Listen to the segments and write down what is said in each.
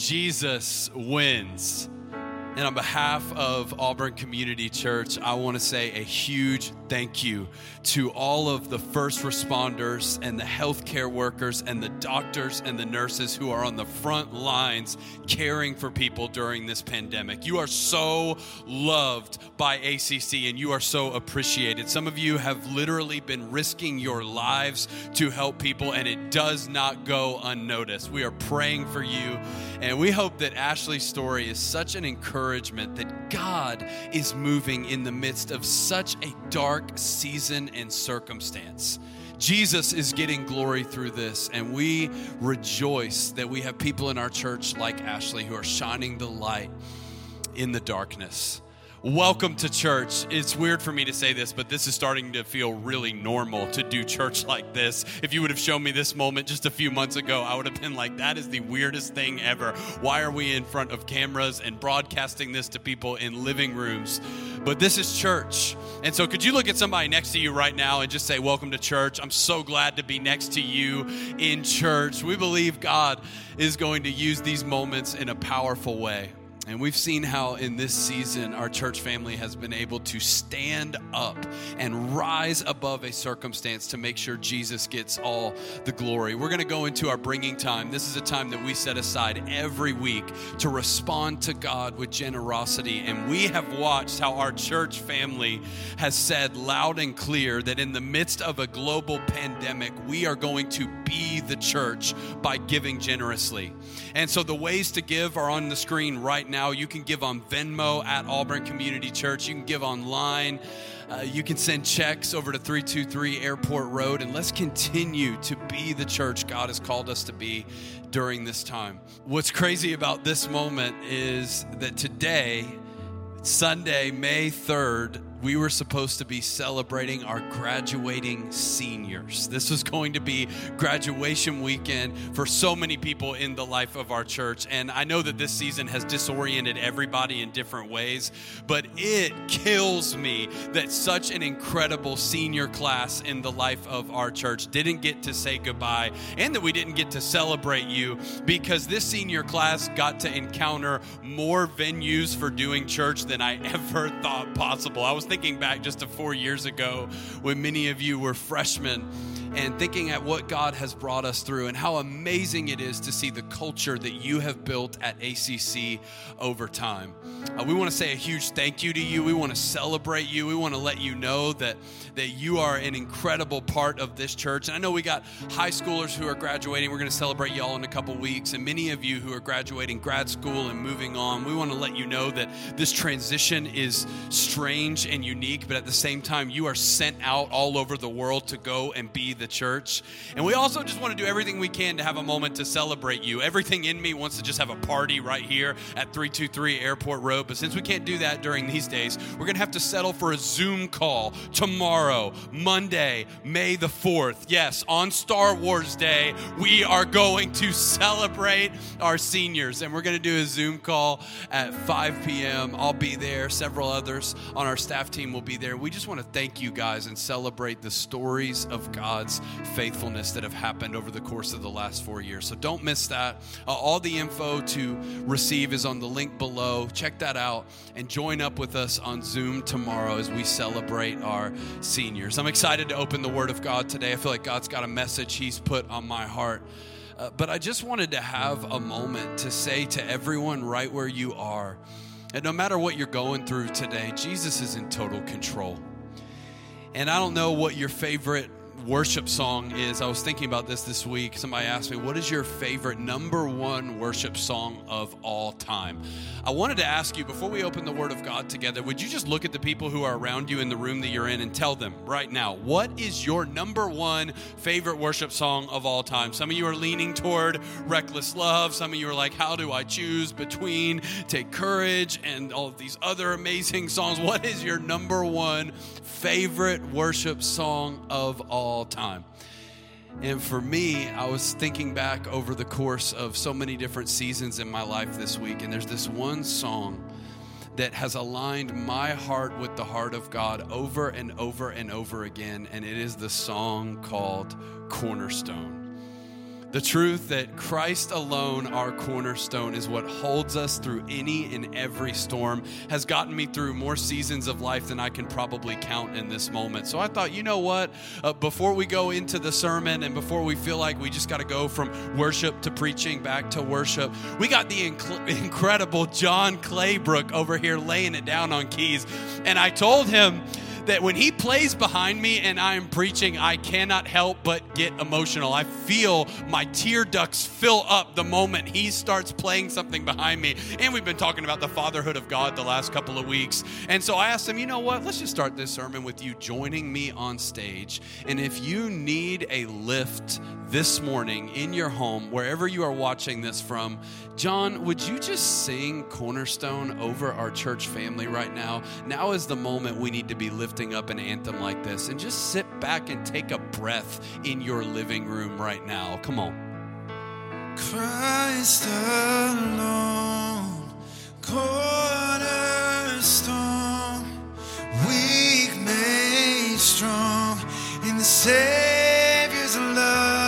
Jesus wins. And on behalf of Auburn Community Church, I want to say a huge thank you to all of the first responders and the healthcare workers and the doctors and the nurses who are on the front lines caring for people during this pandemic. You are so loved by ACC and you are so appreciated. Some of you have literally been risking your lives to help people, and it does not go unnoticed. We are praying for you, and we hope that Ashley's story is such an encouragement that God is moving in the midst of such a dark season and circumstance. Jesus is getting glory through this, and we rejoice that we have people in our church like Ashley who are shining the light in the darkness. Welcome to church. It's weird for me to say this, but this is starting to feel really normal to do church like this. If you would have shown me this moment just a few months ago, I would have been like, that is the weirdest thing ever. Why are we in front of cameras and broadcasting this to people in living rooms? But this is church. And so, could you look at somebody next to you right now and just say, Welcome to church? I'm so glad to be next to you in church. We believe God is going to use these moments in a powerful way. And we've seen how in this season our church family has been able to stand up and rise above a circumstance to make sure Jesus gets all the glory. We're going to go into our bringing time. This is a time that we set aside every week to respond to God with generosity. And we have watched how our church family has said loud and clear that in the midst of a global pandemic, we are going to be the church by giving generously. And so the ways to give are on the screen right now. You can give on Venmo at Auburn Community Church. You can give online. Uh, you can send checks over to 323 Airport Road. And let's continue to be the church God has called us to be during this time. What's crazy about this moment is that today, Sunday, May 3rd, we were supposed to be celebrating our graduating seniors. This was going to be graduation weekend for so many people in the life of our church. And I know that this season has disoriented everybody in different ways, but it kills me that such an incredible senior class in the life of our church didn't get to say goodbye and that we didn't get to celebrate you because this senior class got to encounter more venues for doing church than I ever thought possible. I was thinking back just to four years ago when many of you were freshmen and thinking at what God has brought us through and how amazing it is to see the culture that you have built at ACC over time. Uh, we want to say a huge thank you to you. We want to celebrate you. We want to let you know that, that you are an incredible part of this church. And I know we got high schoolers who are graduating. We're going to celebrate y'all in a couple weeks. And many of you who are graduating grad school and moving on, we want to let you know that this transition is strange and unique, but at the same time, you are sent out all over the world to go and be the church. And we also just want to do everything we can to have a moment to celebrate you. Everything in me wants to just have a party right here at 323 Airport Road. But since we can't do that during these days, we're going to have to settle for a Zoom call tomorrow, Monday, May the 4th. Yes, on Star Wars Day, we are going to celebrate our seniors. And we're going to do a Zoom call at 5 p.m. I'll be there. Several others on our staff team will be there. We just want to thank you guys and celebrate the stories of God's faithfulness that have happened over the course of the last four years. So don't miss that. Uh, all the info to receive is on the link below. Check that out and join up with us on Zoom tomorrow as we celebrate our seniors. I'm excited to open the Word of God today. I feel like God's got a message He's put on my heart. Uh, but I just wanted to have a moment to say to everyone right where you are, and no matter what you're going through today, Jesus is in total control. And I don't know what your favorite worship song is. I was thinking about this this week. Somebody asked me, What is your favorite number one worship song of all time? I wanted to ask you before we open the Word of God together, would you just look at the people who are around you in the room that you're in and tell them right now, what is your number one favorite worship song of all time? Some of you are leaning toward Reckless Love. Some of you are like, How do I choose between Take Courage and all of these other amazing songs? What is your number one favorite worship song of all all time. And for me, I was thinking back over the course of so many different seasons in my life this week, and there's this one song that has aligned my heart with the heart of God over and over and over again, and it is the song called Cornerstone. The truth that Christ alone, our cornerstone, is what holds us through any and every storm, has gotten me through more seasons of life than I can probably count in this moment. So I thought, you know what? Uh, before we go into the sermon and before we feel like we just got to go from worship to preaching back to worship, we got the inc- incredible John Claybrook over here laying it down on keys. And I told him, that when he plays behind me and I am preaching, I cannot help but get emotional. I feel my tear ducts fill up the moment he starts playing something behind me. And we've been talking about the fatherhood of God the last couple of weeks. And so I asked him, you know what? Let's just start this sermon with you joining me on stage. And if you need a lift this morning in your home, wherever you are watching this from, John, would you just sing Cornerstone over our church family right now? Now is the moment we need to be lifting up an anthem like this and just sit back and take a breath in your living room right now. Come on. Christ alone, cornerstone, weak made strong in the Savior's love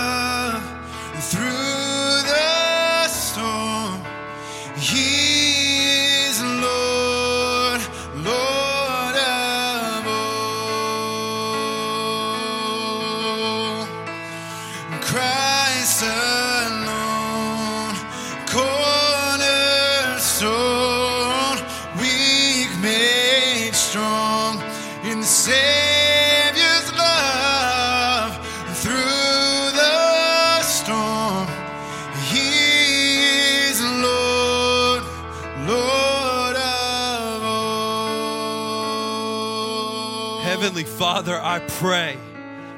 I pray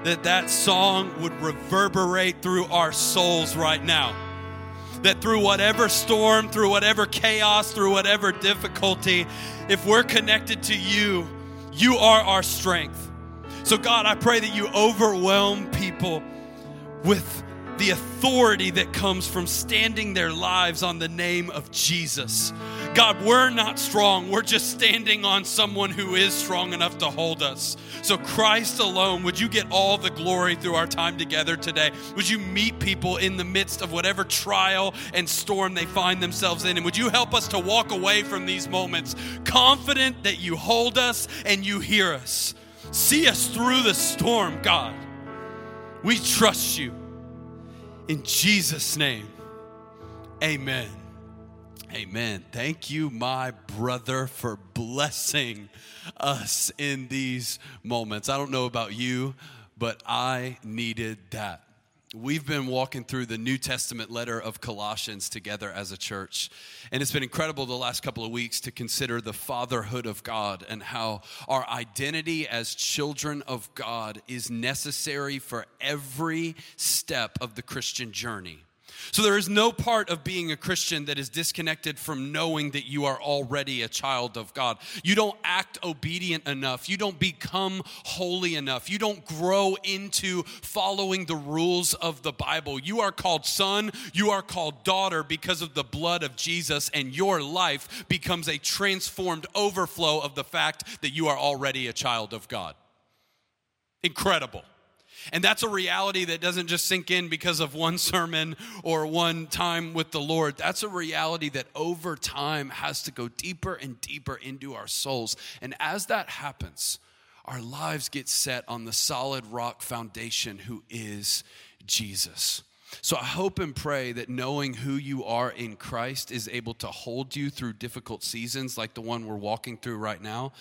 that that song would reverberate through our souls right now. That through whatever storm, through whatever chaos, through whatever difficulty, if we're connected to you, you are our strength. So, God, I pray that you overwhelm people with the authority that comes from standing their lives on the name of Jesus. God, we're not strong. We're just standing on someone who is strong enough to hold us. So, Christ alone, would you get all the glory through our time together today? Would you meet people in the midst of whatever trial and storm they find themselves in? And would you help us to walk away from these moments confident that you hold us and you hear us? See us through the storm, God. We trust you. In Jesus' name, amen. Amen. Thank you, my brother, for blessing us in these moments. I don't know about you, but I needed that. We've been walking through the New Testament letter of Colossians together as a church. And it's been incredible the last couple of weeks to consider the fatherhood of God and how our identity as children of God is necessary for every step of the Christian journey. So there is no part of being a Christian that is disconnected from knowing that you are already a child of God. You don't act obedient enough. You don't become holy enough. You don't grow into following the rules of the Bible. You are called son, you are called daughter because of the blood of Jesus, and your life becomes a transformed overflow of the fact that you are already a child of God. Incredible. And that's a reality that doesn't just sink in because of one sermon or one time with the Lord. That's a reality that over time has to go deeper and deeper into our souls. And as that happens, our lives get set on the solid rock foundation who is Jesus. So I hope and pray that knowing who you are in Christ is able to hold you through difficult seasons like the one we're walking through right now.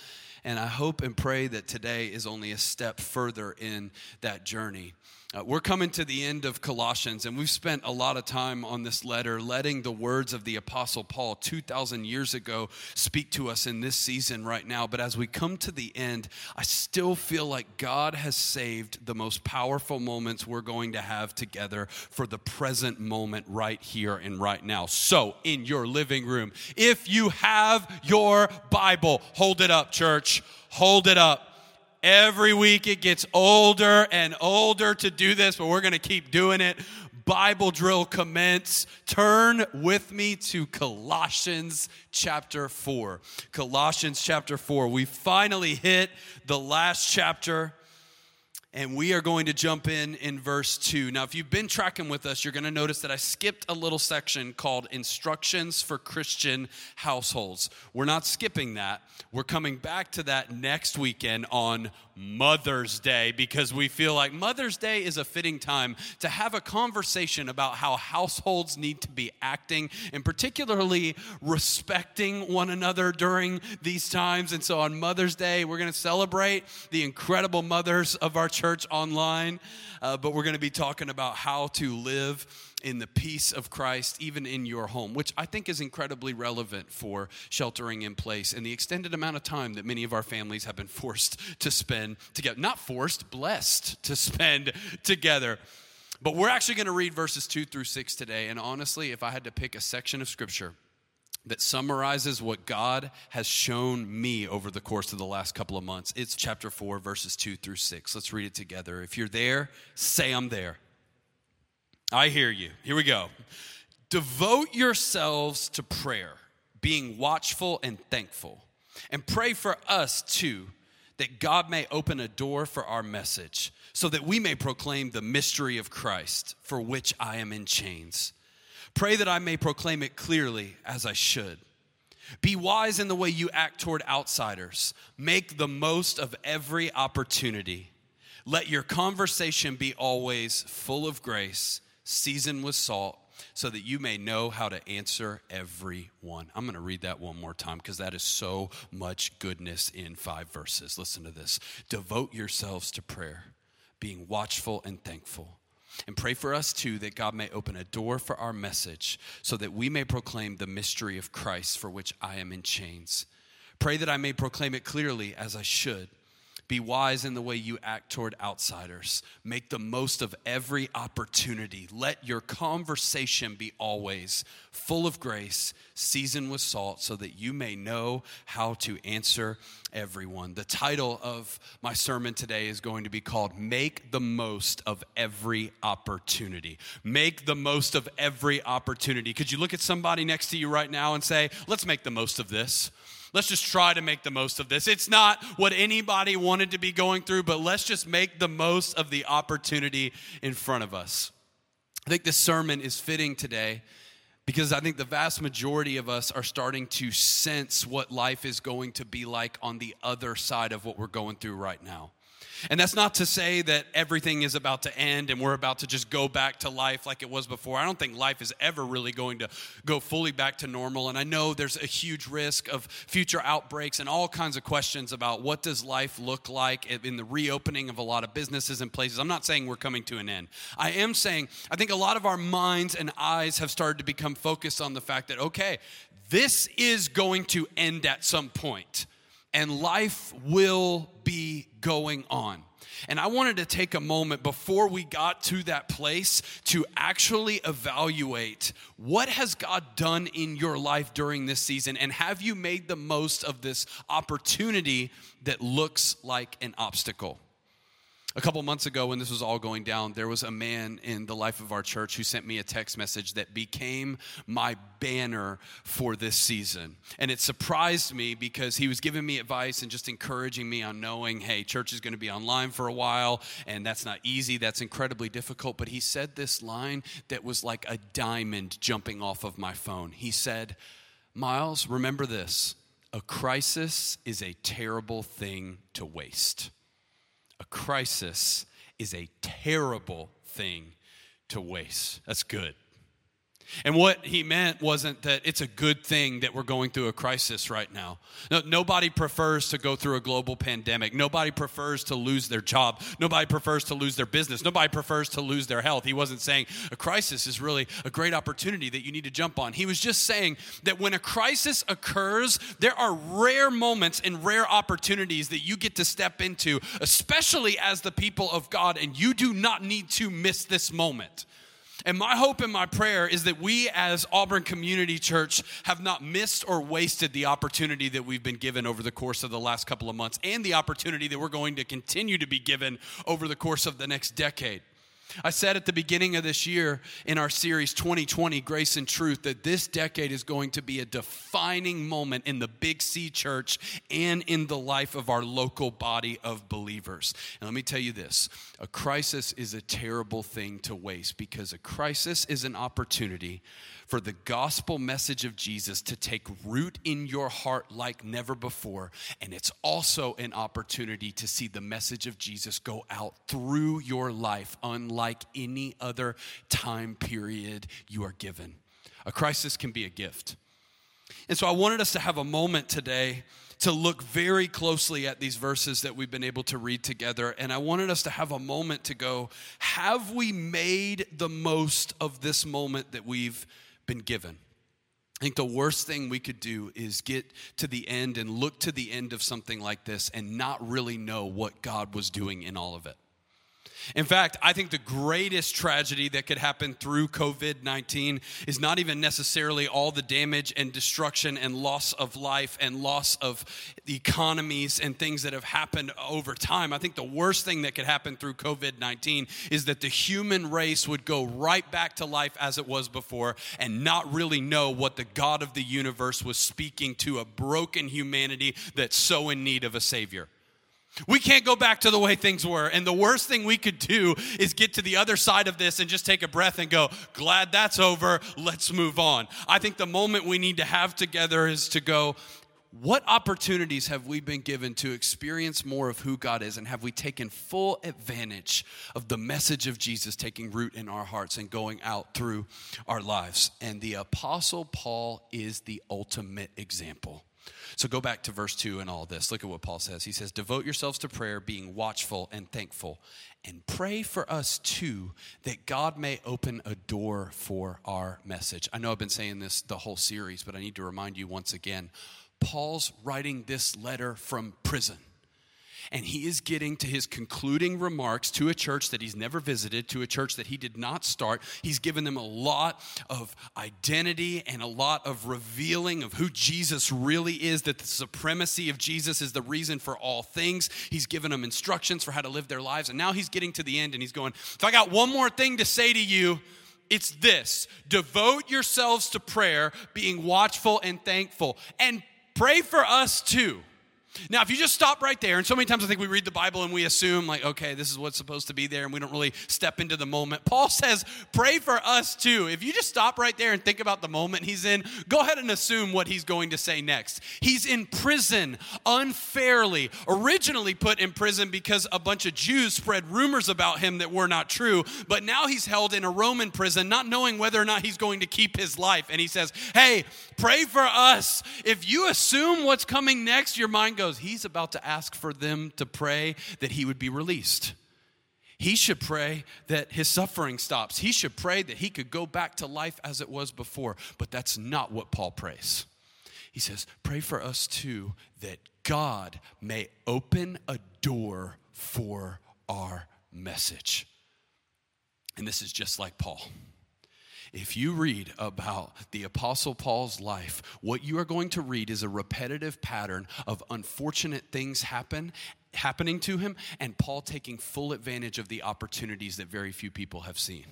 And I hope and pray that today is only a step further in that journey. Uh, we're coming to the end of Colossians, and we've spent a lot of time on this letter, letting the words of the Apostle Paul 2,000 years ago speak to us in this season right now. But as we come to the end, I still feel like God has saved the most powerful moments we're going to have together for the present moment right here and right now. So, in your living room, if you have your Bible, hold it up, church. Hold it up. Every week it gets older and older to do this, but we're going to keep doing it. Bible drill commence. Turn with me to Colossians chapter 4. Colossians chapter 4. We finally hit the last chapter And we are going to jump in in verse 2. Now, if you've been tracking with us, you're going to notice that I skipped a little section called Instructions for Christian Households. We're not skipping that. We're coming back to that next weekend on Mother's Day because we feel like Mother's Day is a fitting time to have a conversation about how households need to be acting and particularly respecting one another during these times. And so on Mother's Day, we're going to celebrate the incredible mothers of our church church online, uh, but we're going to be talking about how to live in the peace of Christ, even in your home, which I think is incredibly relevant for sheltering in place and the extended amount of time that many of our families have been forced to spend together. Not forced, blessed to spend together. But we're actually going to read verses two through six today. And honestly, if I had to pick a section of scripture that summarizes what God has shown me over the course of the last couple of months. It's chapter 4, verses 2 through 6. Let's read it together. If you're there, say I'm there. I hear you. Here we go. Devote yourselves to prayer, being watchful and thankful. And pray for us too, that God may open a door for our message, so that we may proclaim the mystery of Christ, for which I am in chains Pray that I may proclaim it clearly as I should. Be wise in the way you act toward outsiders. Make the most of every opportunity. Let your conversation be always full of grace, seasoned with salt, so that you may know how to answer everyone. I'm going to read that one more time because that is so much goodness in five verses. Listen to this Devote yourselves to prayer, being watchful and thankful. And pray for us too that God may open a door for our message so that we may proclaim the mystery of Christ for which I am in chains. Pray that I may proclaim it clearly as I should. Be wise in the way you act toward outsiders. Make the most of every opportunity. Let your conversation be always full of grace, seasoned with salt, so that you may know how to answer everyone. The title of my sermon today is going to be called Make the Most of Every Opportunity. Make the most of every opportunity. Could you look at somebody next to you right now and say, Let's make the most of this? Let's just try to make the most of this. It's not what anybody wanted to be going through, but let's just make the most of the opportunity in front of us. I think this sermon is fitting today because I think the vast majority of us are starting to sense what life is going to be like on the other side of what we're going through right now. And that's not to say that everything is about to end and we're about to just go back to life like it was before. I don't think life is ever really going to go fully back to normal. And I know there's a huge risk of future outbreaks and all kinds of questions about what does life look like in the reopening of a lot of businesses and places. I'm not saying we're coming to an end. I am saying I think a lot of our minds and eyes have started to become focused on the fact that, okay, this is going to end at some point and life will be going on. And I wanted to take a moment before we got to that place to actually evaluate what has God done in your life during this season and have you made the most of this opportunity that looks like an obstacle? A couple months ago, when this was all going down, there was a man in the life of our church who sent me a text message that became my banner for this season. And it surprised me because he was giving me advice and just encouraging me on knowing, hey, church is going to be online for a while, and that's not easy, that's incredibly difficult. But he said this line that was like a diamond jumping off of my phone. He said, Miles, remember this a crisis is a terrible thing to waste a crisis is a terrible thing to waste. That's good. And what he meant wasn't that it's a good thing that we're going through a crisis right now. No, nobody prefers to go through a global pandemic. Nobody prefers to lose their job. Nobody prefers to lose their business. Nobody prefers to lose their health. He wasn't saying a crisis is really a great opportunity that you need to jump on. He was just saying that when a crisis occurs, there are rare moments and rare opportunities that you get to step into, especially as the people of God, and you do not need to miss this moment. And my hope and my prayer is that we as Auburn Community Church have not missed or wasted the opportunity that we've been given over the course of the last couple of months and the opportunity that we're going to continue to be given over the course of the next decade. I said at the beginning of this year in our series 2020 Grace and Truth that this decade is going to be a defining moment in the Big C church and in the life of our local body of believers. And let me tell you this a crisis is a terrible thing to waste because a crisis is an opportunity for the gospel message of Jesus to take root in your heart like never before. And it's also an opportunity to see the message of Jesus go out through your life, unlike any other time period you are given. A crisis can be a gift. And so I wanted us to have a moment today to look very closely at these verses that we've been able to read together. And I wanted us to have a moment to go, have we made the most of this moment that we've been given. I think the worst thing we could do is get to the end and look to the end of something like this and not really know what God was doing in all of it. In fact, I think the greatest tragedy that could happen through COVID 19 is not even necessarily all the damage and destruction and loss of life and loss of economies and things that have happened over time. I think the worst thing that could happen through COVID 19 is that the human race would go right back to life as it was before and not really know what the God of the universe was speaking to a broken humanity that's so in need of a Savior. We can't go back to the way things were. And the worst thing we could do is get to the other side of this and just take a breath and go, glad that's over. Let's move on. I think the moment we need to have together is to go, what opportunities have we been given to experience more of who God is? And have we taken full advantage of the message of Jesus taking root in our hearts and going out through our lives? And the Apostle Paul is the ultimate example. So go back to verse 2 and all this. Look at what Paul says. He says, Devote yourselves to prayer, being watchful and thankful, and pray for us too, that God may open a door for our message. I know I've been saying this the whole series, but I need to remind you once again Paul's writing this letter from prison and he is getting to his concluding remarks to a church that he's never visited, to a church that he did not start. He's given them a lot of identity and a lot of revealing of who Jesus really is, that the supremacy of Jesus is the reason for all things. He's given them instructions for how to live their lives. And now he's getting to the end and he's going, If I got one more thing to say to you, it's this devote yourselves to prayer, being watchful and thankful, and pray for us too. Now, if you just stop right there, and so many times I think we read the Bible and we assume, like, okay, this is what's supposed to be there, and we don't really step into the moment. Paul says, pray for us too. If you just stop right there and think about the moment he's in, go ahead and assume what he's going to say next. He's in prison unfairly, originally put in prison because a bunch of Jews spread rumors about him that were not true, but now he's held in a Roman prison, not knowing whether or not he's going to keep his life. And he says, hey, pray for us. If you assume what's coming next, your mind goes, he's about to ask for them to pray that he would be released. He should pray that his suffering stops. He should pray that he could go back to life as it was before. But that's not what Paul prays. He says, Pray for us too that God may open a door for our message. And this is just like Paul. If you read about the Apostle Paul's life, what you are going to read is a repetitive pattern of unfortunate things happen happening to him and Paul taking full advantage of the opportunities that very few people have seen.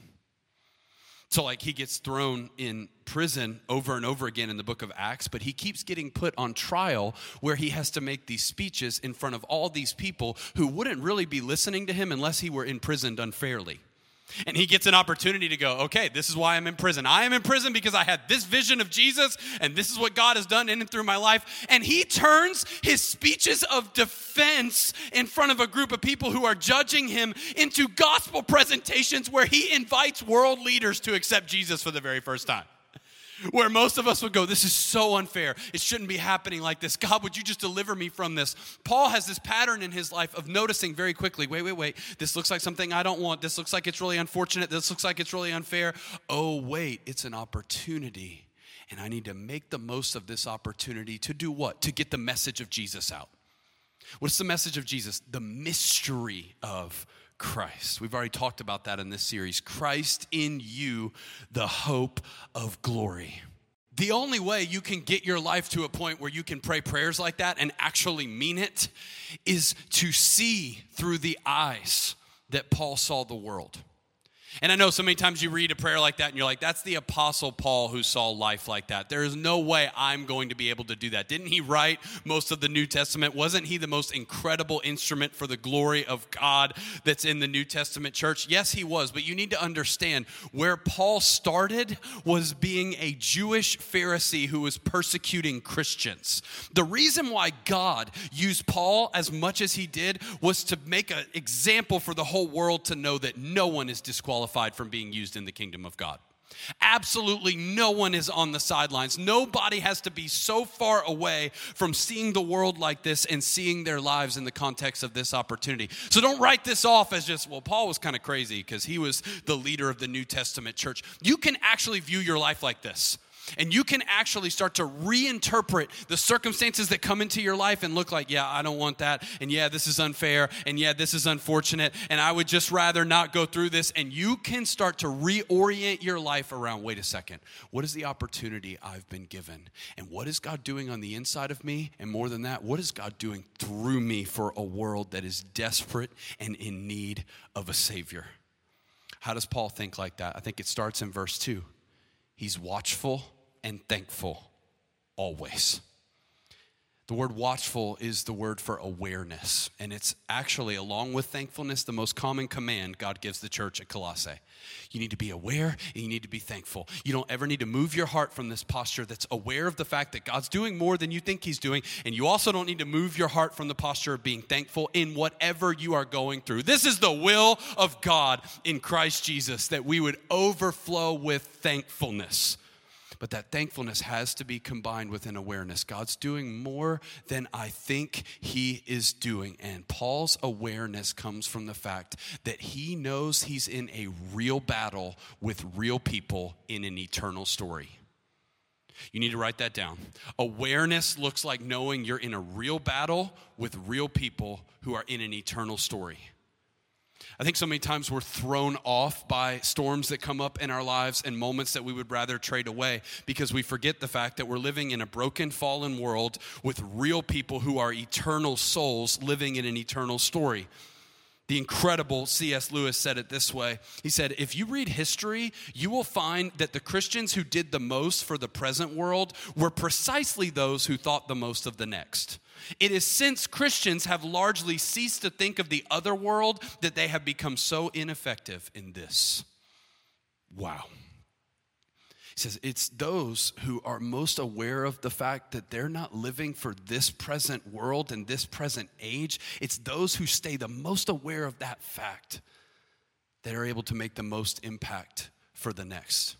So, like, he gets thrown in prison over and over again in the book of Acts, but he keeps getting put on trial where he has to make these speeches in front of all these people who wouldn't really be listening to him unless he were imprisoned unfairly. And he gets an opportunity to go, okay, this is why I'm in prison. I am in prison because I had this vision of Jesus, and this is what God has done in and through my life. And he turns his speeches of defense in front of a group of people who are judging him into gospel presentations where he invites world leaders to accept Jesus for the very first time where most of us would go, This is so unfair. It shouldn't be happening like this. God, would you just deliver me from this? Paul has this pattern in his life of noticing very quickly wait, wait, wait. This looks like something I don't want. This looks like it's really unfortunate. This looks like it's really unfair. Oh, wait, it's an opportunity. And I need to make the most of this opportunity to do what? To get the message of Jesus out. What's the message of Jesus? The mystery of Christ. We've already talked about that in this series. Christ in you, the hope of glory. The only way you can get your life to a point where you can pray prayers like that and actually mean it is to see through the eyes that Paul saw the world. And I know so many times you read a prayer like that and you're like, that's the Apostle Paul who saw life like that. There is no way I'm going to be able to do that. Didn't he write most of the New Testament? Wasn't he the most incredible instrument for the glory of God that's in the New Testament church? Yes, he was. But you need to understand where Paul started was being a Jewish Pharisee who was persecuting Christians. The reason why God used Paul as much as he did was to make an example for the whole world to know that no one is disqualified disqualified from being used in the kingdom of God. Absolutely no one is on the sidelines. Nobody has to be so far away from seeing the world like this and seeing their lives in the context of this opportunity. So don't write this off as just, well, Paul was kind of crazy because he was the leader of the New Testament church. You can actually view your life like this. And you can actually start to reinterpret the circumstances that come into your life and look like, yeah, I don't want that. And yeah, this is unfair. And yeah, this is unfortunate. And I would just rather not go through this. And you can start to reorient your life around wait a second, what is the opportunity I've been given? And what is God doing on the inside of me? And more than that, what is God doing through me for a world that is desperate and in need of a Savior? How does Paul think like that? I think it starts in verse 2. He's watchful and thankful always. The word watchful is the word for awareness, and it's actually, along with thankfulness, the most common command God gives the church at Colossae. You need to be aware and you need to be thankful. You don't ever need to move your heart from this posture that's aware of the fact that God's doing more than you think He's doing, and you also don't need to move your heart from the posture of being thankful in whatever you are going through. This is the will of God in Christ Jesus that we would overflow with thankfulness. But that thankfulness has to be combined with an awareness. God's doing more than I think He is doing. And Paul's awareness comes from the fact that he knows he's in a real battle with real people in an eternal story. You need to write that down. Awareness looks like knowing you're in a real battle with real people who are in an eternal story. I think so many times we're thrown off by storms that come up in our lives and moments that we would rather trade away because we forget the fact that we're living in a broken, fallen world with real people who are eternal souls living in an eternal story. The incredible C.S. Lewis said it this way. He said, If you read history, you will find that the Christians who did the most for the present world were precisely those who thought the most of the next. It is since Christians have largely ceased to think of the other world that they have become so ineffective in this. Wow. Says it's those who are most aware of the fact that they're not living for this present world and this present age. It's those who stay the most aware of that fact that are able to make the most impact for the next.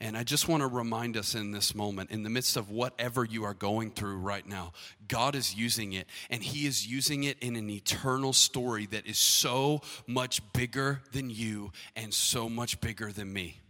And I just want to remind us in this moment, in the midst of whatever you are going through right now, God is using it, and He is using it in an eternal story that is so much bigger than you and so much bigger than me.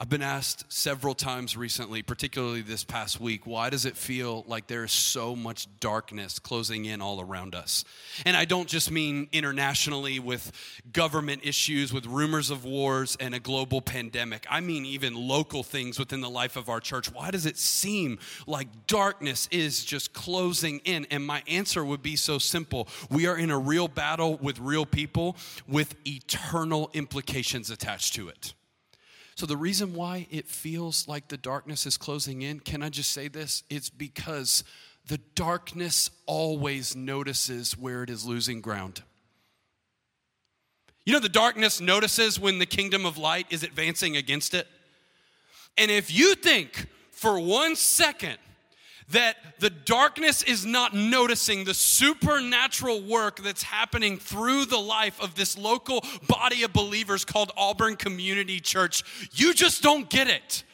I've been asked several times recently, particularly this past week, why does it feel like there is so much darkness closing in all around us? And I don't just mean internationally with government issues, with rumors of wars and a global pandemic. I mean even local things within the life of our church. Why does it seem like darkness is just closing in? And my answer would be so simple. We are in a real battle with real people with eternal implications attached to it. So, the reason why it feels like the darkness is closing in, can I just say this? It's because the darkness always notices where it is losing ground. You know, the darkness notices when the kingdom of light is advancing against it. And if you think for one second that the darkness is not noticing the supernatural work that's happening through the life of this local body of believers called Auburn Community Church. You just don't get it.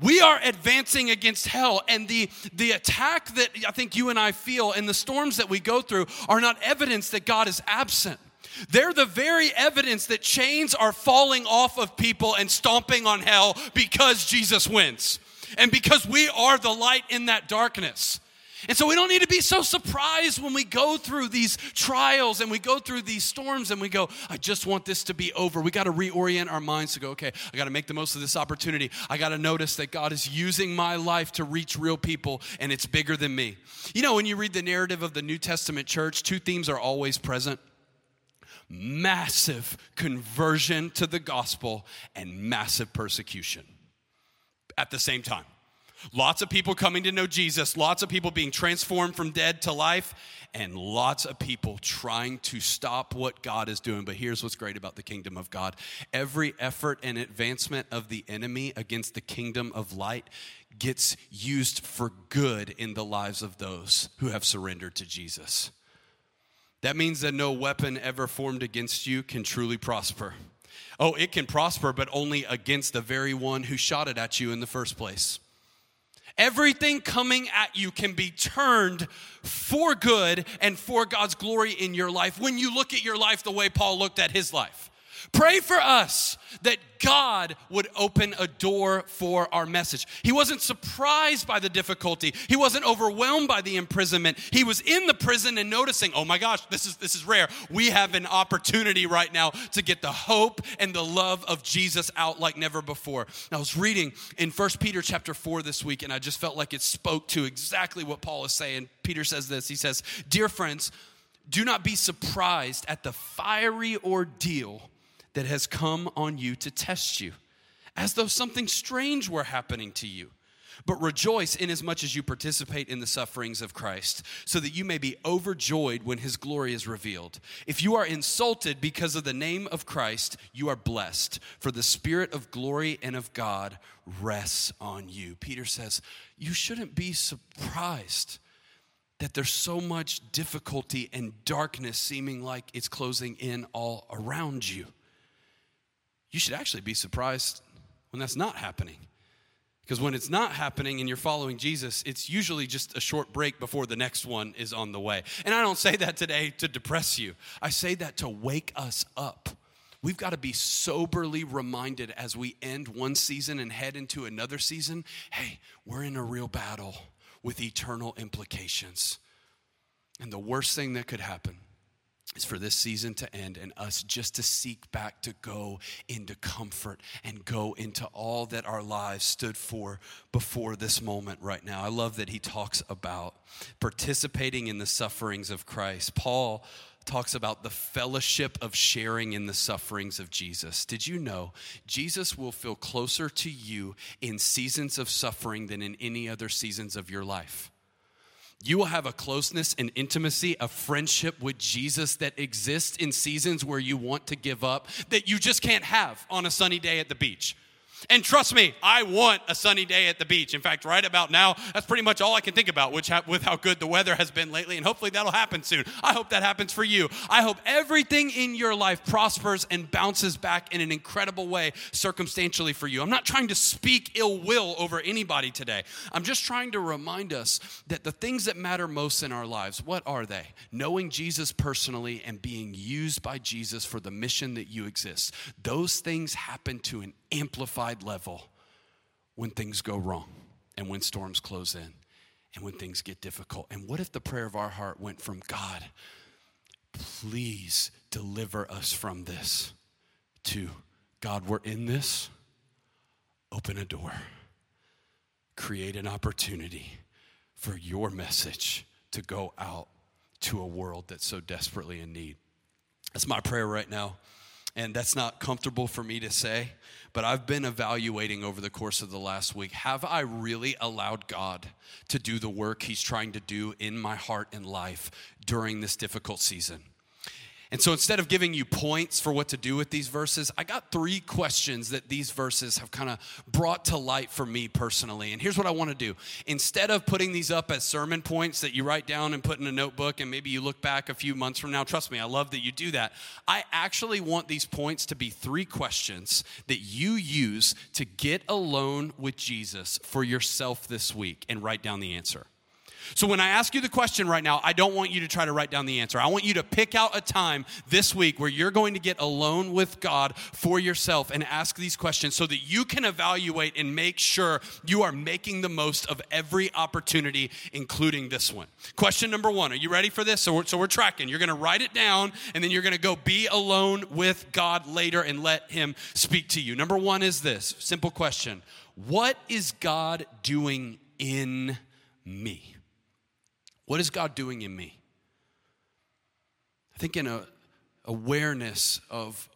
We are advancing against hell, and the, the attack that I think you and I feel and the storms that we go through are not evidence that God is absent. They're the very evidence that chains are falling off of people and stomping on hell because Jesus wins and because we are the light in that darkness. And so we don't need to be so surprised when we go through these trials and we go through these storms and we go, I just want this to be over. We got to reorient our minds to go, okay, I got to make the most of this opportunity. I got to notice that God is using my life to reach real people and it's bigger than me. You know, when you read the narrative of the New Testament church, two themes are always present massive conversion to the gospel and massive persecution at the same time. Lots of people coming to know Jesus, lots of people being transformed from dead to life, and lots of people trying to stop what God is doing. But here's what's great about the kingdom of God every effort and advancement of the enemy against the kingdom of light gets used for good in the lives of those who have surrendered to Jesus. That means that no weapon ever formed against you can truly prosper. Oh, it can prosper, but only against the very one who shot it at you in the first place. Everything coming at you can be turned for good and for God's glory in your life when you look at your life the way Paul looked at his life. Pray for us that God would open a door for our message. He wasn't surprised by the difficulty. He wasn't overwhelmed by the imprisonment. He was in the prison and noticing, "Oh my gosh, this is this is rare. We have an opportunity right now to get the hope and the love of Jesus out like never before." I was reading in 1 Peter chapter 4 this week and I just felt like it spoke to exactly what Paul is saying. Peter says this. He says, "Dear friends, do not be surprised at the fiery ordeal that has come on you to test you, as though something strange were happening to you. But rejoice inasmuch as you participate in the sufferings of Christ, so that you may be overjoyed when his glory is revealed. If you are insulted because of the name of Christ, you are blessed, for the Spirit of glory and of God rests on you. Peter says, You shouldn't be surprised that there's so much difficulty and darkness seeming like it's closing in all around you you should actually be surprised when that's not happening. Because when it's not happening and you're following Jesus, it's usually just a short break before the next one is on the way. And I don't say that today to depress you, I say that to wake us up. We've got to be soberly reminded as we end one season and head into another season hey, we're in a real battle with eternal implications. And the worst thing that could happen is for this season to end and us just to seek back to go into comfort and go into all that our lives stood for before this moment right now. I love that he talks about participating in the sufferings of Christ. Paul talks about the fellowship of sharing in the sufferings of Jesus. Did you know Jesus will feel closer to you in seasons of suffering than in any other seasons of your life? You will have a closeness and intimacy, a friendship with Jesus that exists in seasons where you want to give up that you just can't have on a sunny day at the beach. And trust me, I want a sunny day at the beach. In fact, right about now, that's pretty much all I can think about, which ha- with how good the weather has been lately, and hopefully that'll happen soon. I hope that happens for you. I hope everything in your life prospers and bounces back in an incredible way circumstantially for you. I'm not trying to speak ill will over anybody today. I'm just trying to remind us that the things that matter most in our lives, what are they? Knowing Jesus personally and being used by Jesus for the mission that you exist. Those things happen to an amplified level when things go wrong and when storms close in and when things get difficult. And what if the prayer of our heart went from God, please deliver us from this, to God, we're in this, open a door, create an opportunity for your message to go out to a world that's so desperately in need. That's my prayer right now. And that's not comfortable for me to say, but I've been evaluating over the course of the last week have I really allowed God to do the work He's trying to do in my heart and life during this difficult season? And so instead of giving you points for what to do with these verses, I got three questions that these verses have kind of brought to light for me personally. And here's what I want to do. Instead of putting these up as sermon points that you write down and put in a notebook and maybe you look back a few months from now, trust me, I love that you do that. I actually want these points to be three questions that you use to get alone with Jesus for yourself this week and write down the answer. So when I ask you the question right now, I don't want you to try to write down the answer. I want you to pick out a time this week where you're going to get alone with God for yourself and ask these questions so that you can evaluate and make sure you are making the most of every opportunity, including this one. Question number one Are you ready for this? So we're, so we're tracking. You're going to write it down and then you're going to go be alone with God later and let Him speak to you. Number one is this simple question What is God doing in me? What is God doing in me? I think in a, uh, awareness of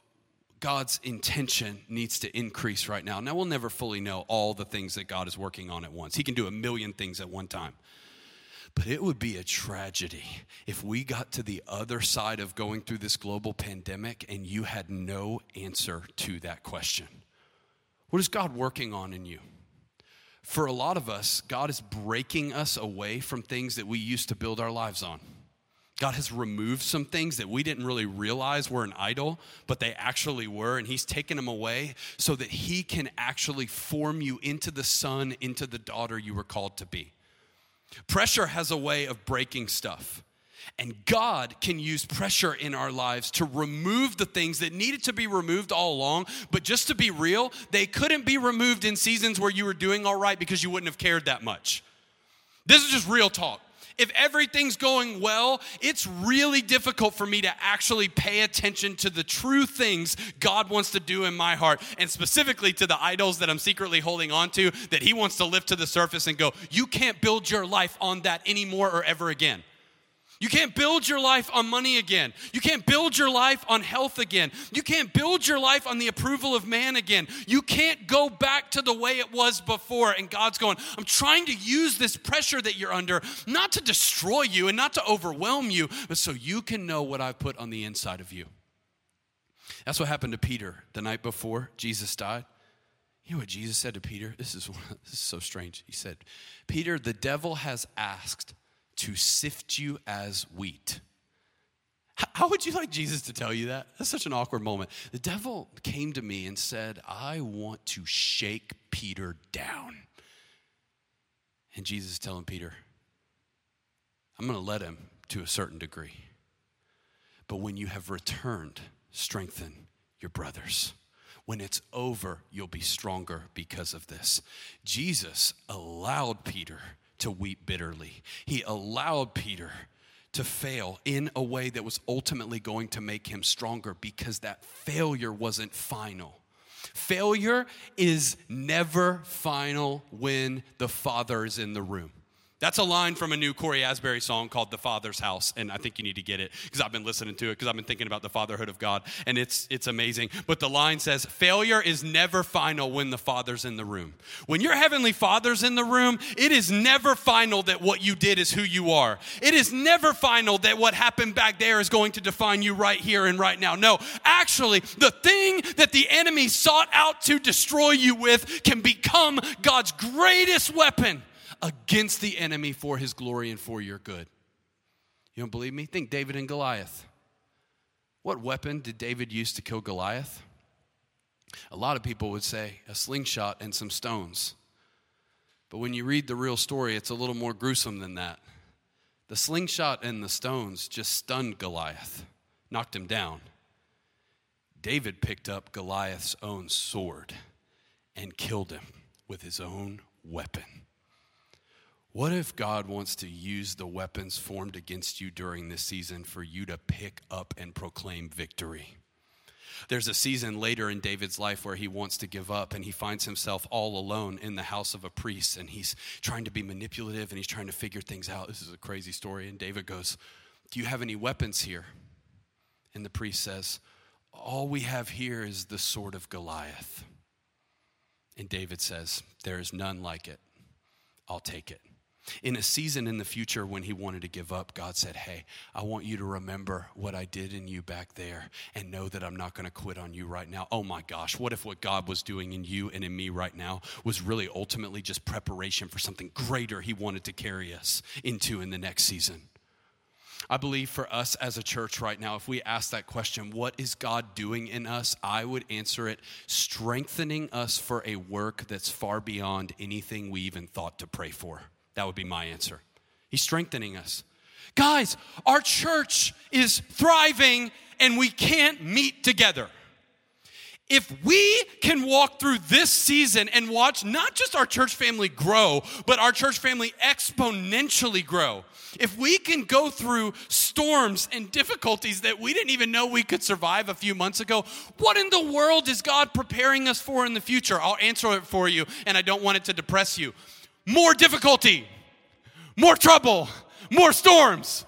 God's intention needs to increase right now. Now, we'll never fully know all the things that God is working on at once. He can do a million things at one time. But it would be a tragedy if we got to the other side of going through this global pandemic and you had no answer to that question. What is God working on in you? For a lot of us, God is breaking us away from things that we used to build our lives on. God has removed some things that we didn't really realize were an idol, but they actually were, and He's taken them away so that He can actually form you into the son, into the daughter you were called to be. Pressure has a way of breaking stuff. And God can use pressure in our lives to remove the things that needed to be removed all along. But just to be real, they couldn't be removed in seasons where you were doing all right because you wouldn't have cared that much. This is just real talk if everything's going well, it's really difficult for me to actually pay attention to the true things God wants to do in my heart, and specifically to the idols that I'm secretly holding on to that He wants to lift to the surface and go, You can't build your life on that anymore or ever again. You can't build your life on money again. You can't build your life on health again. You can't build your life on the approval of man again. You can't go back to the way it was before. And God's going, I'm trying to use this pressure that you're under not to destroy you and not to overwhelm you, but so you can know what I've put on the inside of you. That's what happened to Peter the night before Jesus died. You know what Jesus said to Peter? This is, this is so strange. He said, Peter, the devil has asked to sift you as wheat. How would you like Jesus to tell you that? That's such an awkward moment. The devil came to me and said, I want to shake Peter down. And Jesus is telling Peter, I'm going to let him to a certain degree. But when you have returned, strengthen your brothers. When it's over, you'll be stronger because of this. Jesus allowed Peter to weep bitterly. He allowed Peter to fail in a way that was ultimately going to make him stronger because that failure wasn't final. Failure is never final when the Father is in the room. That's a line from a new Cory Asbury song called The Father's House. And I think you need to get it because I've been listening to it because I've been thinking about the fatherhood of God. And it's, it's amazing. But the line says, Failure is never final when the Father's in the room. When your Heavenly Father's in the room, it is never final that what you did is who you are. It is never final that what happened back there is going to define you right here and right now. No, actually, the thing that the enemy sought out to destroy you with can become God's greatest weapon against the enemy for his glory and for your good. You don't believe me? Think David and Goliath. What weapon did David use to kill Goliath? A lot of people would say a slingshot and some stones. But when you read the real story, it's a little more gruesome than that. The slingshot and the stones just stunned Goliath, knocked him down. David picked up Goliath's own sword and killed him with his own weapon. What if God wants to use the weapons formed against you during this season for you to pick up and proclaim victory? There's a season later in David's life where he wants to give up and he finds himself all alone in the house of a priest and he's trying to be manipulative and he's trying to figure things out. This is a crazy story. And David goes, Do you have any weapons here? And the priest says, All we have here is the sword of Goliath. And David says, There is none like it. I'll take it. In a season in the future when he wanted to give up, God said, Hey, I want you to remember what I did in you back there and know that I'm not going to quit on you right now. Oh my gosh, what if what God was doing in you and in me right now was really ultimately just preparation for something greater he wanted to carry us into in the next season? I believe for us as a church right now, if we ask that question, what is God doing in us? I would answer it strengthening us for a work that's far beyond anything we even thought to pray for. That would be my answer. He's strengthening us. Guys, our church is thriving and we can't meet together. If we can walk through this season and watch not just our church family grow, but our church family exponentially grow, if we can go through storms and difficulties that we didn't even know we could survive a few months ago, what in the world is God preparing us for in the future? I'll answer it for you, and I don't want it to depress you more difficulty, more trouble, more storms.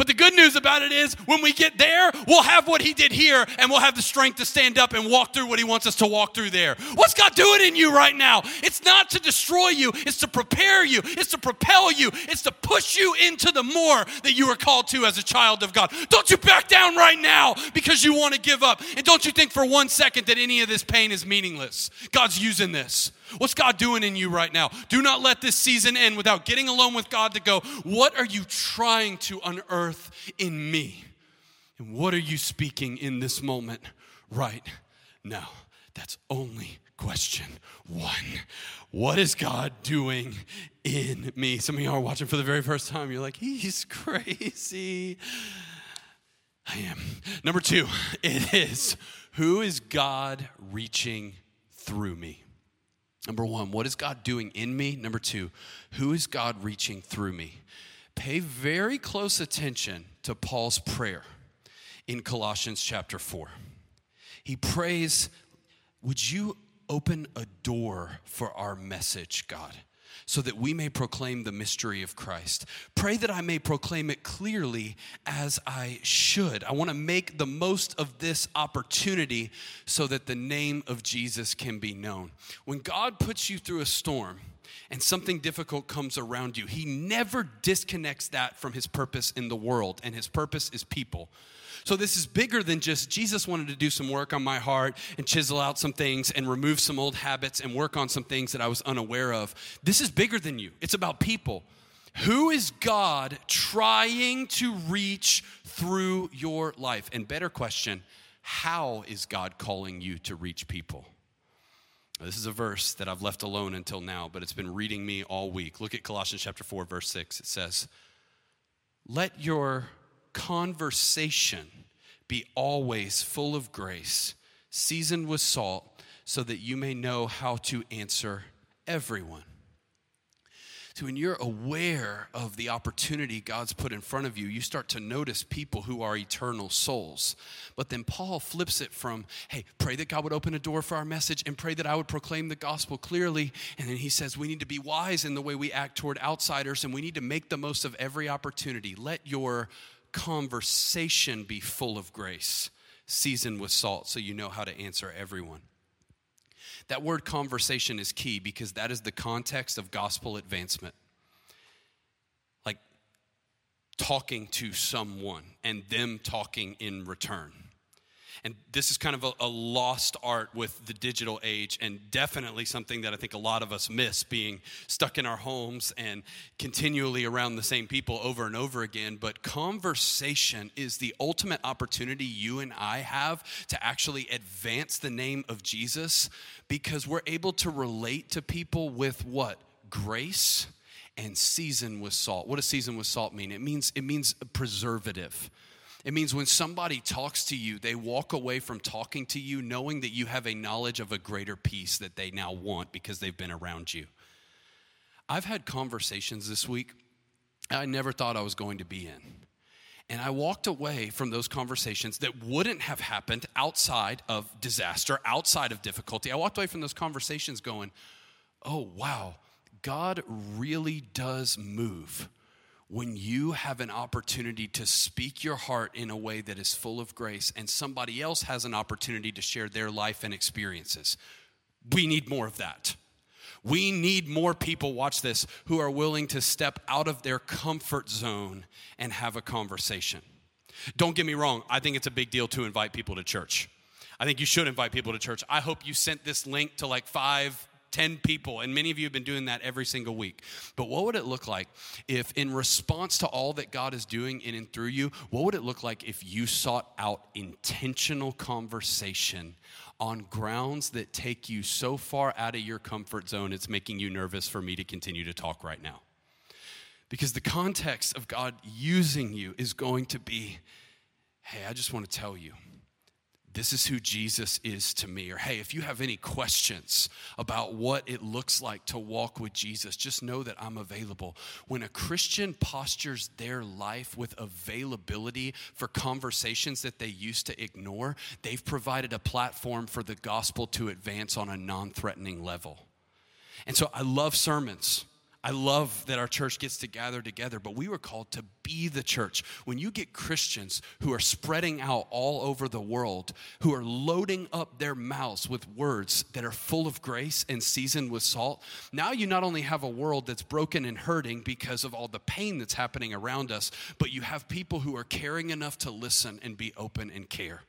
But the good news about it is when we get there, we'll have what he did here and we'll have the strength to stand up and walk through what he wants us to walk through there. What's God doing in you right now? It's not to destroy you, it's to prepare you, it's to propel you, it's to push you into the more that you are called to as a child of God. Don't you back down right now because you want to give up. And don't you think for one second that any of this pain is meaningless. God's using this. What's God doing in you right now? Do not let this season end without getting alone with God to go, what are you trying to unearth in me? And what are you speaking in this moment right now? That's only question one. What is God doing in me? Some of you are watching for the very first time. You're like, he's crazy. I am. Number two, it is who is God reaching through me? Number one, what is God doing in me? Number two, who is God reaching through me? Pay very close attention to Paul's prayer in Colossians chapter 4. He prays, Would you open a door for our message, God? So that we may proclaim the mystery of Christ. Pray that I may proclaim it clearly as I should. I want to make the most of this opportunity so that the name of Jesus can be known. When God puts you through a storm, and something difficult comes around you, he never disconnects that from his purpose in the world, and his purpose is people. So this is bigger than just Jesus wanted to do some work on my heart and chisel out some things and remove some old habits and work on some things that I was unaware of. This is bigger than you. It's about people. Who is God trying to reach through your life? And better question, how is God calling you to reach people? This is a verse that I've left alone until now, but it's been reading me all week. Look at Colossians chapter 4 verse 6. It says, "Let your conversation be always full of grace, seasoned with salt, so that you may know how to answer everyone. So, when you're aware of the opportunity God's put in front of you, you start to notice people who are eternal souls. But then Paul flips it from, hey, pray that God would open a door for our message and pray that I would proclaim the gospel clearly. And then he says, we need to be wise in the way we act toward outsiders and we need to make the most of every opportunity. Let your conversation be full of grace, seasoned with salt, so you know how to answer everyone. That word conversation is key because that is the context of gospel advancement. Like talking to someone and them talking in return. And this is kind of a, a, lost art with the digital age, and definitely something that I think a lot of us miss being stuck in our homes and continually around the same people over and over again. But conversation is the ultimate opportunity you and I have to actually advance the name of Jesus because we're able to relate to people with what? Grace and season with salt. What does season with salt mean? It means it means preservative. It means when somebody talks to you, they walk away from talking to you knowing that you have a knowledge of a greater peace that they now want because they've been around you. I've had conversations this week I never thought I was going to be in. And I walked away from those conversations that wouldn't have happened outside of disaster, outside of difficulty. I walked away from those conversations going, oh, wow, God really does move when you have an opportunity to speak your heart in a way that is full of grace and somebody else has an opportunity to share their life and experiences. We need more of that. We need more people, watch this, who are willing to step out of their comfort zone and have a conversation. Don't get me wrong, I think it's a big deal to invite people to church. I think you should invite people to church. I hope you sent this link to like five 10 people, and many of you have been doing that every single week. But what would it look like if, in response to all that God is doing in and through you, what would it look like if you sought out intentional conversation on grounds that take you so far out of your comfort zone, it's making you nervous for me to continue to talk right now? Because the context of God using you is going to be hey, I just want to tell you this is who Jesus is to me. Or, hey, if you have any questions about what it looks like to walk with Jesus, just know that I'm available. When a Christian postures their life with availability for conversations that they used to ignore, they've provided a platform for the gospel to advance on a non threatening level. And so I love sermons. I love that our church gets to gather together, but we were called to be the church. When you get Christians who are spreading out all over the world, who are loading up their mouths with words that are full of grace and seasoned with salt, now you not only have a world that's broken and hurting because of all the pain that's happening around us, but you have people who are caring enough to listen and be open and care.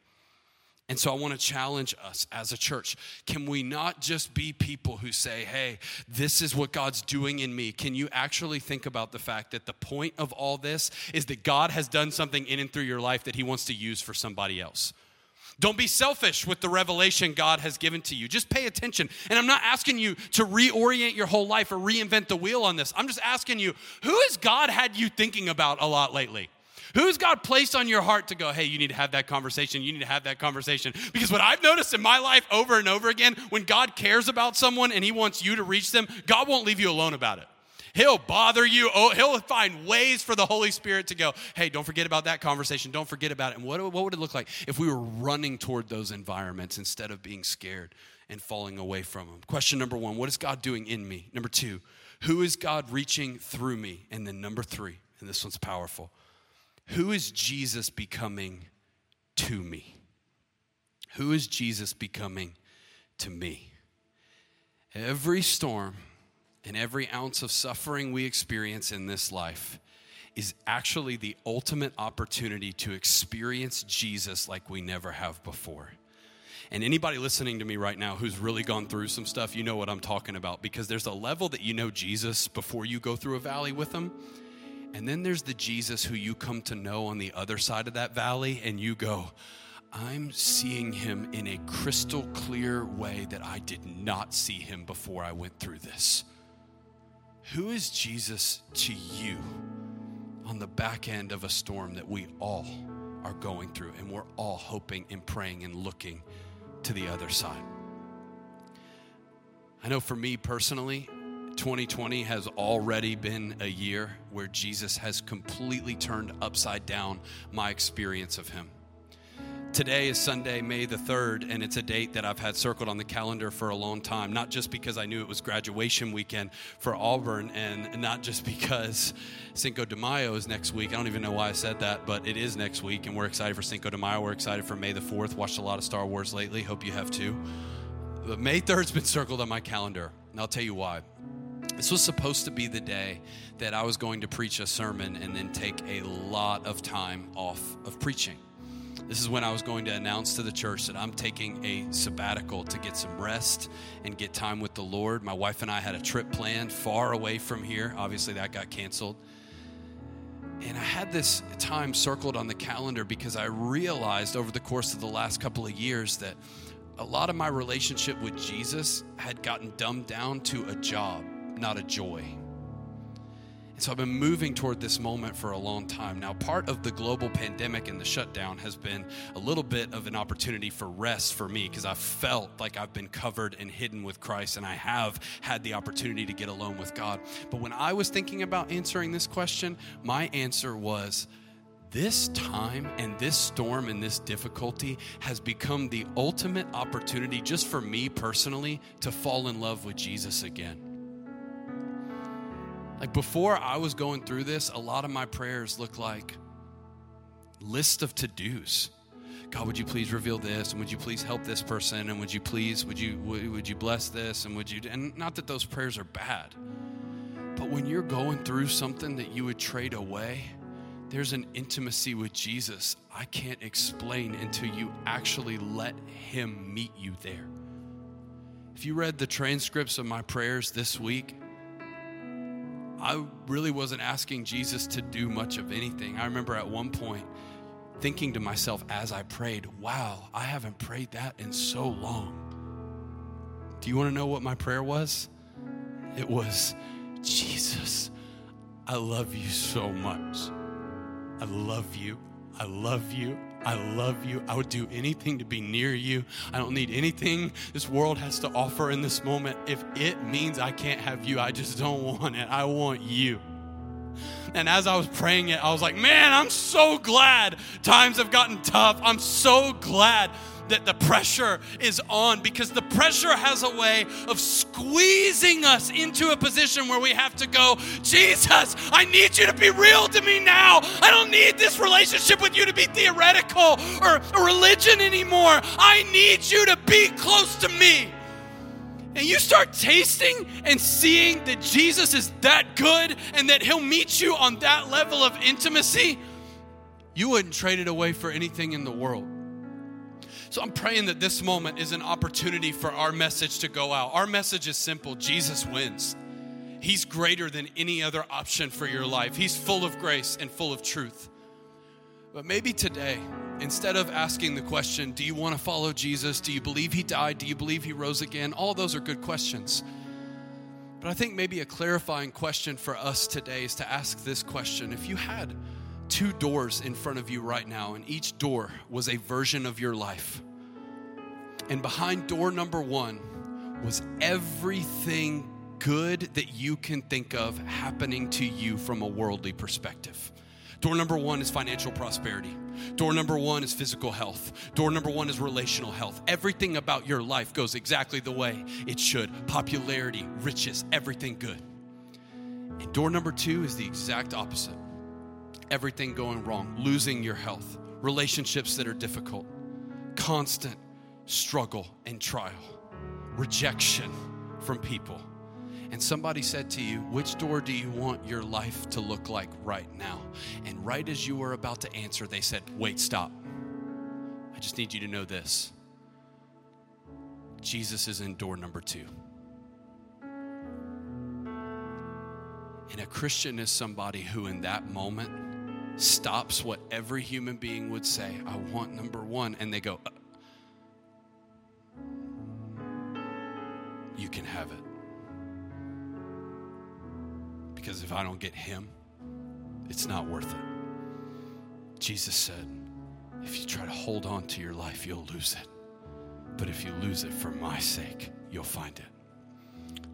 And so I want to challenge us as a church. Can we not just be people who say, hey, this is what God's doing in me? Can you actually think about the fact that the point of all this is that God has done something in and through your life that He wants to use for somebody else? Don't be selfish with the revelation God has given to you. Just pay attention. And I'm not asking you to reorient your whole life or reinvent the wheel on this. I'm just asking you, who has God had you thinking about a lot lately? Who's God placed on your heart to go, hey, you need to have that conversation? You need to have that conversation. Because what I've noticed in my life over and over again, when God cares about someone and He wants you to reach them, God won't leave you alone about it. He'll bother you. Oh, he'll find ways for the Holy Spirit to go, hey, don't forget about that conversation. Don't forget about it. And what, what would it look like if we were running toward those environments instead of being scared and falling away from them? Question number one What is God doing in me? Number two, who is God reaching through me? And then number three, and this one's powerful who is Jesus becoming to me? Who is Jesus becoming to me? Every storm and every ounce of suffering we experience in this life is actually the ultimate opportunity to experience Jesus like we never have before. And anybody listening to me right now who's really gone through some stuff, you know what I'm talking about because there's a level that you know Jesus before you go through a valley with him. And then there's the Jesus who you come to know on the other side of that valley, and you go, I'm seeing him in a crystal clear way that I did not see him before I went through this. Who is Jesus to you on the back end of a storm that we all are going through, and we're all hoping and praying and looking to the other side? I know for me personally, 2020 has already been a year where Jesus has completely turned upside down my experience of him. Today is Sunday, May the 3rd, and it's a date that I've had circled on the calendar for a long time. Not just because I knew it was graduation weekend for Auburn, and not just because Cinco de Mayo is next week. I don't even know why I said that, but it is next week, and we're excited for Cinco de Mayo. We're excited for May the 4th. Watched a lot of Star Wars lately. Hope you have too. But May 3rd's been circled on my calendar, and I'll tell you why. This was supposed to be the day that I was going to preach a sermon and then take a lot of time off of preaching. This is when I was going to announce to the church that I'm taking a sabbatical to get some rest and get time with the Lord. My wife and I had a trip planned far away from here. Obviously, that got canceled. And I had this time circled on the calendar because I realized over the course of the last couple of years that a lot of my relationship with Jesus had gotten dumbed down to a job not a joy. And so I've been moving toward this moment for a long time. Now, part of the global pandemic and the shutdown has been a little bit of an opportunity for rest for me because I felt like I've been covered and hidden with Christ and I have had the opportunity to get alone with God. But when I was thinking about answering this question, my answer was, this time and this storm and this difficulty has become the ultimate opportunity, just for me personally, to fall in love with Jesus again. Like before I was going through this, a lot of my prayers look like list of to-dos. God, would you please reveal this? And would you please help this person? And would you please, would you, would you bless this? And would you, and not that those prayers are bad, but when you're going through something that you would trade away, there's an intimacy with Jesus I can't explain until you actually let Him meet you there. If you read the transcripts of my prayers this week, I really wasn't asking Jesus to do much of anything. I remember at one point thinking to myself as I prayed, wow, I haven't prayed that in so long. Do you want to know what my prayer was? It was, Jesus, I love you so much. I love you. I love you. I love you. I would do anything to be near you. I don't need anything this world has to offer in this moment. If it means I can't have you, I just don't want it. I want you. And as I was praying it, I was like, man, I'm so glad times have gotten tough. I'm so glad that the pressure is on because the pressure has a way of squeezing us into a position where we have to go, Jesus, I need you to be real to me now. I don't need this relationship with you to be theoretical or religion anymore. I need you to be close to me and you start tasting and seeing that Jesus is that good and that He'll meet you on that level of intimacy, you wouldn't trade it away for anything in the world. So I'm praying that this moment is an opportunity for our message to go out. Our message is simple Jesus wins. He's greater than any other option for your life, He's full of grace and full of truth. But maybe today, instead of asking the question, Do you want to follow Jesus? Do you believe he died? Do you believe he rose again? All those are good questions. But I think maybe a clarifying question for us today is to ask this question If you had two doors in front of you right now, and each door was a version of your life, and behind door number one was everything good that you can think of happening to you from a worldly perspective. Door number one is financial prosperity. Door number one is physical health. Door number one is relational health. Everything about your life goes exactly the way it should popularity, riches, everything good. And door number two is the exact opposite everything going wrong, losing your health, relationships that are difficult, constant struggle and trial, rejection from people and somebody said to you, Which door do you want your life to look like right now? And right as you were about to answer, they said, Wait, stop. I just need you to know this Jesus is in door number two. And a Christian is somebody who, in that moment, stops what every human being would say I want number one. And they go, uh, You can have it. because if I don't get him, it's not worth it. Jesus said, if you try to hold on to your life, you'll lose it. But if you lose it for my sake, you'll find it.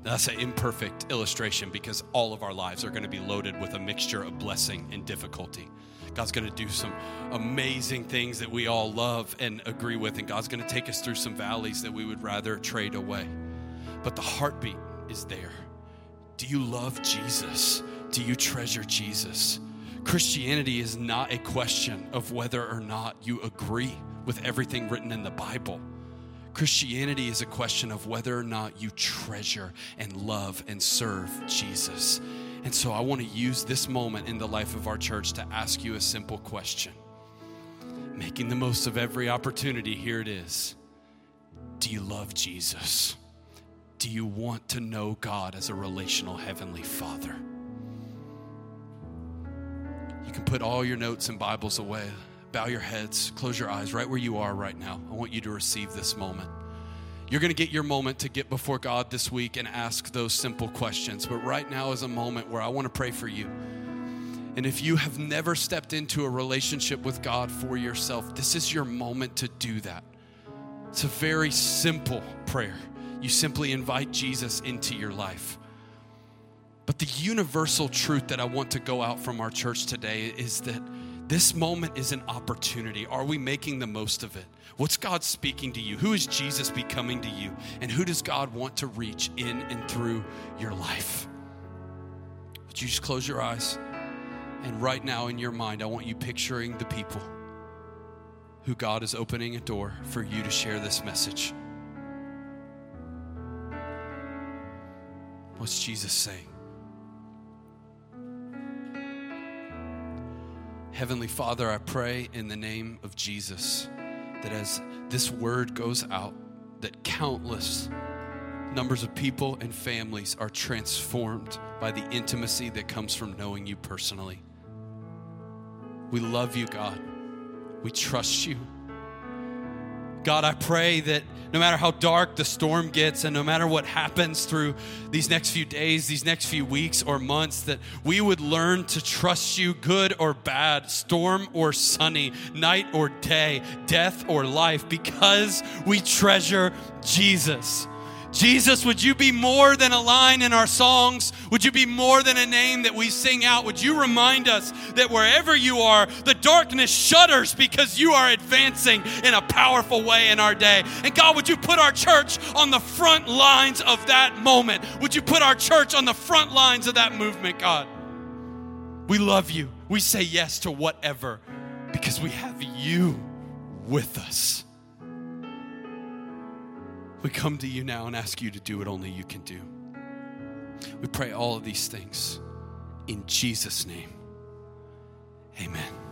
That's an imperfect illustration because all of our lives are going to be loaded with a mixture of blessing and difficulty. God's going to do some amazing things that we all love and agree with, and God's going to take us through some valleys that we would rather trade away. But the heartbeat is there. Do you love Jesus? Do you treasure Jesus? Christianity is not a question of whether or not you agree with everything written in the Bible. Christianity is a question of whether or not you treasure and love and serve Jesus. And so I want to use this moment in the life of our church to ask you a simple question. Making the most of every opportunity, here it is. Do you love Jesus? Do you want to know God as a relational Heavenly Father? You can put all your notes and Bibles away. Bow your heads, close your eyes right where you are right now. I want you to receive this moment. You're going to get your moment to get before God this week and ask those simple questions. But right now is a moment where I want to pray for you. And if you have never stepped into a relationship with God for yourself, this is your moment to do that. It's a very simple prayer you simply invite Jesus into your life. But the universal truth that I want to go out from our church today is that this moment is an opportunity. Are we making the most of it? What's God speaking to you? Who is Jesus becoming to you? And who does God want to reach in and through your life? Would you just close your eyes? And right now in your mind, I want you picturing the people who God is opening a door for you to share this message. What's Jesus saying? Heavenly Father, I pray in the name of Jesus that as this word goes out, that countless numbers of people and families are transformed by the intimacy that comes from knowing you personally. We love you, God. We trust you. God, I pray that no matter how dark the storm gets and no matter what happens through these next few days, these next few weeks or months, that we would learn to trust you, good or bad, storm or sunny, night or day, death or life, because we treasure Jesus. Jesus, would you be more than a line in our songs? Would you be more than a name that we sing out? Would you remind us that wherever you are, the darkness shudders because you are advancing in a powerful way in our day? And God, would you put our church on the front lines of that moment? Would you put our church on the front lines of that movement, God? We love you. We say yes to whatever because we have you with us. We come to you now and ask you to do what only you can do. We pray all of these things in Jesus' name. Amen.